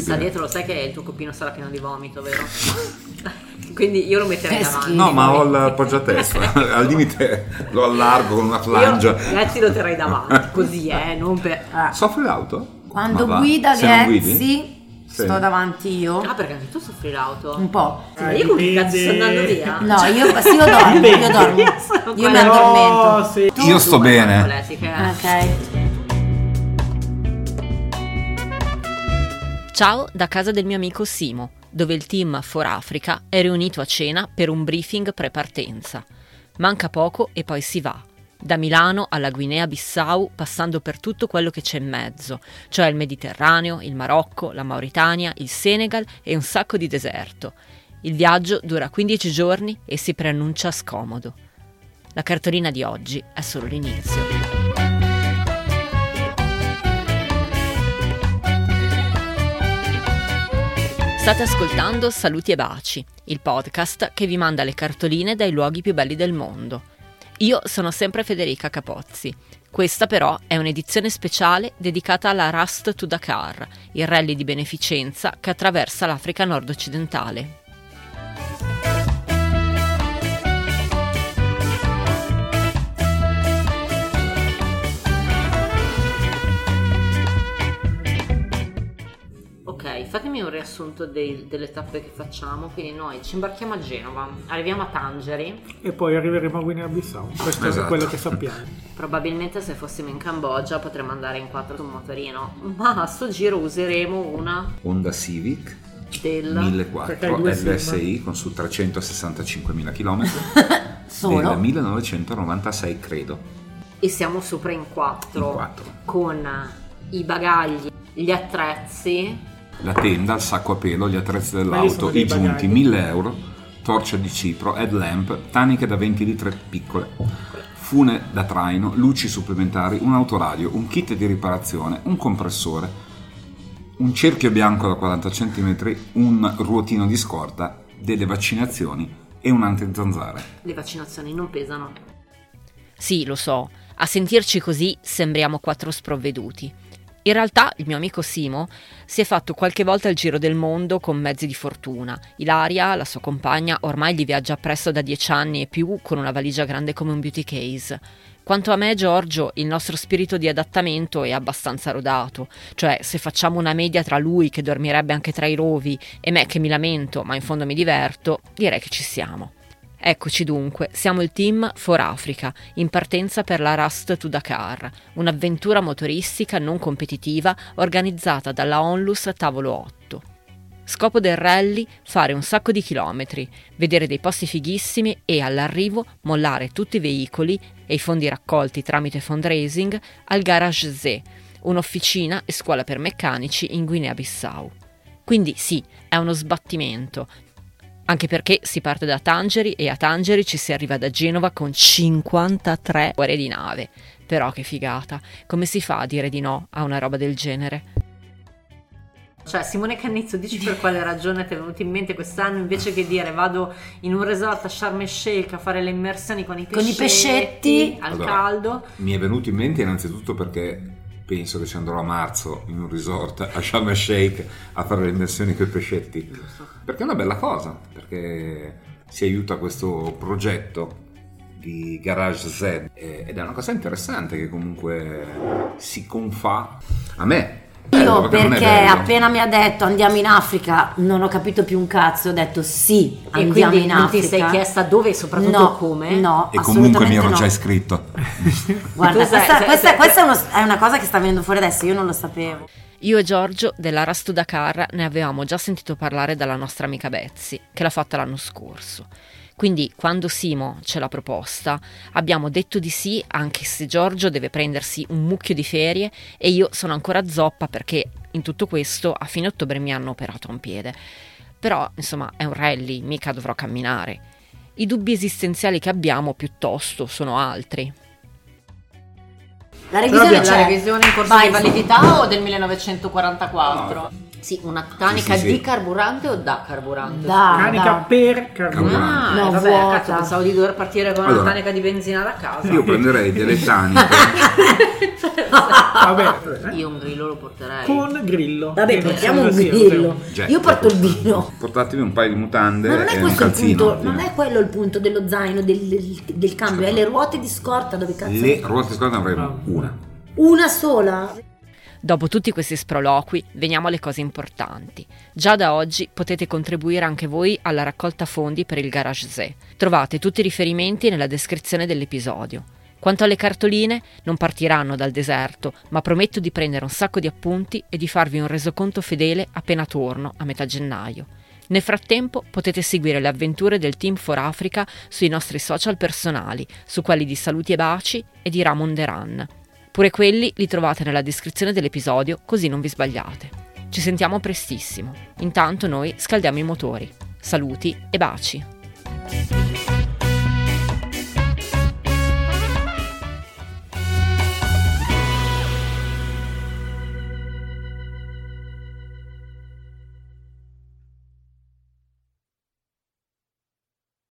sta dietro lo sai che il tuo copino sarà pieno di vomito, vero? Quindi io lo metterei Che davanti. No, ma ho l'appoggiatesta, al limite lo allargo con una Io flangia. Ghezzi lo terrei davanti, così eh, non per... Ah, Soffri l'auto? Quando Ma guida? Ghezzi, Sì. sto davanti io. Ah, perché anche tu soffri l'auto? Un po'. Sì, ma io con che cazzo sto andando via? No, io, sì, io dormo, io dormo. Io Io mi addormento. sì. Tu Io sto bene. eh. Ok. Ciao da casa del mio amico Simo, dove il team For Africa è riunito a cena per un briefing pre-partenza. Manca poco e poi si va. Da Milano alla Guinea-Bissau, passando per tutto quello che c'è in mezzo, cioè il Mediterraneo, il Marocco, la Mauritania, il Senegal e un sacco di deserto. Il viaggio dura 15 giorni e si preannuncia scomodo. La cartolina di oggi è solo l'inizio. State ascoltando Saluti e Baci, il podcast che vi manda le cartoline dai luoghi più belli del mondo. Io sono sempre Federica Capozzi. Questa però è un'edizione speciale dedicata alla Rust to Dakar, il rally di beneficenza che attraversa l'Africa nord-occidentale. Riassunto dei- delle tappe che facciamo. Quindi noi ci imbarchiamo a Genova, arriviamo a Tangeri. E poi arriveremo a Guinea Bissau. Questo Esatto. è quello che sappiamo. Probabilmente se fossimo in Cambogia potremmo andare in quattro su un motorino. Ma a sto giro useremo una Honda Civic del... Perché hai 1400 due LSI con su 365.000 km Solo. del 1996 credo E siamo sopra in quattro. in quattro Con i bagagli, gli attrezzi. La tenda, il sacco a pelo, gli attrezzi dell'auto, i giunti, bagagli. 1000 euro, torcia di cipro, headlamp, taniche da 20 litri piccole, fune da traino, luci supplementari, un autoradio, un kit di riparazione, un compressore, un cerchio bianco da 40 cm, un ruotino di scorta, delle vaccinazioni e un antizanzare. Le vaccinazioni non pesano. Sì, lo so, a sentirci così sembriamo quattro sprovveduti. In realtà il mio amico Simo si è fatto qualche volta il giro del mondo con mezzi di fortuna. Ilaria, la sua compagna, ormai gli viaggia appresso da dieci anni e più con una valigia grande come un beauty case. Quanto a me, Giorgio, il nostro spirito di adattamento è abbastanza rodato, cioè se facciamo una media tra lui che dormirebbe anche tra i rovi e me che mi lamento ma in fondo mi diverto, direi che ci siamo. Eccoci dunque, siamo il team For Africa, in partenza per la Rust to Dakar, un'avventura motoristica non competitiva organizzata dalla Onlus Tavolo 8. Scopo del rally? Fare un sacco di chilometri, vedere dei posti fighissimi e all'arrivo mollare tutti i veicoli e i fondi raccolti tramite fundraising al Garage Z, un'officina e scuola per meccanici in Guinea-Bissau. Quindi sì, è uno sbattimento, anche perché si parte da Tangeri e a Tangeri ci si arriva da Genova con 53 ore di nave. Però che figata, come si fa a dire di no a una roba del genere? Cioè, Simone Cannizzo, dici per quale ragione ti è venuto in mente quest'anno invece che dire vado in un resort a Sharm el Sheikh a fare le immersioni con i Con i pescetti, pescetti. al Allora, caldo? Mi è venuto in mente innanzitutto perché penso che ci andrò a marzo in un resort a Sharm el Sheikh a fare le immersioni con i pescetti. Perché è una bella cosa, perché si aiuta questo progetto di Garage Z ed è una cosa interessante che comunque si confà a me. Io perché appena mi ha detto andiamo in Africa non ho capito più un cazzo, ho detto sì, andiamo in Africa. ti sei chiesta dove e soprattutto no, come? No, E comunque mi ero no. già iscritto. Guarda, sai- questa, sai- questa- questa è, uno- è una cosa che sta venendo fuori adesso, io non lo sapevo. Io e Giorgio della Rastu Dakar ne avevamo già sentito parlare dalla nostra amica Betsy, che l'ha fatta l'anno scorso. Quindi quando Simo ce l'ha proposta, abbiamo detto di sì anche se Giorgio deve prendersi un mucchio di ferie e io sono ancora zoppa perché in tutto questo a fine ottobre mi hanno operato a un piede. Però, insomma, è un rally, mica dovrò camminare. I dubbi esistenziali che abbiamo piuttosto sono altri. La revisione la revisione in corso Vai. di validità o del 1944? Sì, una tanica Sì, sì, di carburante o da carburante? Da. Canica da. per carburante. Ah, No, eh, vabbè, vuota. cazzo, pensavo di dover partire con Allora, una tanica di benzina da casa. Io prenderei delle taniche. Vabbè, eh, Io un grillo lo porterei. con grillo. Vabbè, portiamo un grillo. Cioè, Io porto il vino. Portatevi un paio di mutande Ma non è questo il calzino. punto, non è quello il punto dello zaino, del, del- del cambio, è le ruote di scorta dove cazzo. Le ruote scorte ne avremo Ah. una. Una sola? Dopo tutti questi sproloqui, veniamo alle cose importanti. Già da oggi potete contribuire anche voi alla raccolta fondi per il Garage Z. Trovate tutti i riferimenti nella descrizione dell'episodio. Quanto alle cartoline, non partiranno dal deserto, ma prometto di prendere un sacco di appunti e di farvi un resoconto fedele appena torno a metà gennaio. Nel frattempo potete seguire le avventure del Team for Africa sui nostri social personali, su quelli di Saluti e Baci e di Ramon The Run. Pure quelli li trovate nella descrizione dell'episodio, così non vi sbagliate. Ci sentiamo prestissimo. Intanto noi scaldiamo i motori. Saluti e baci.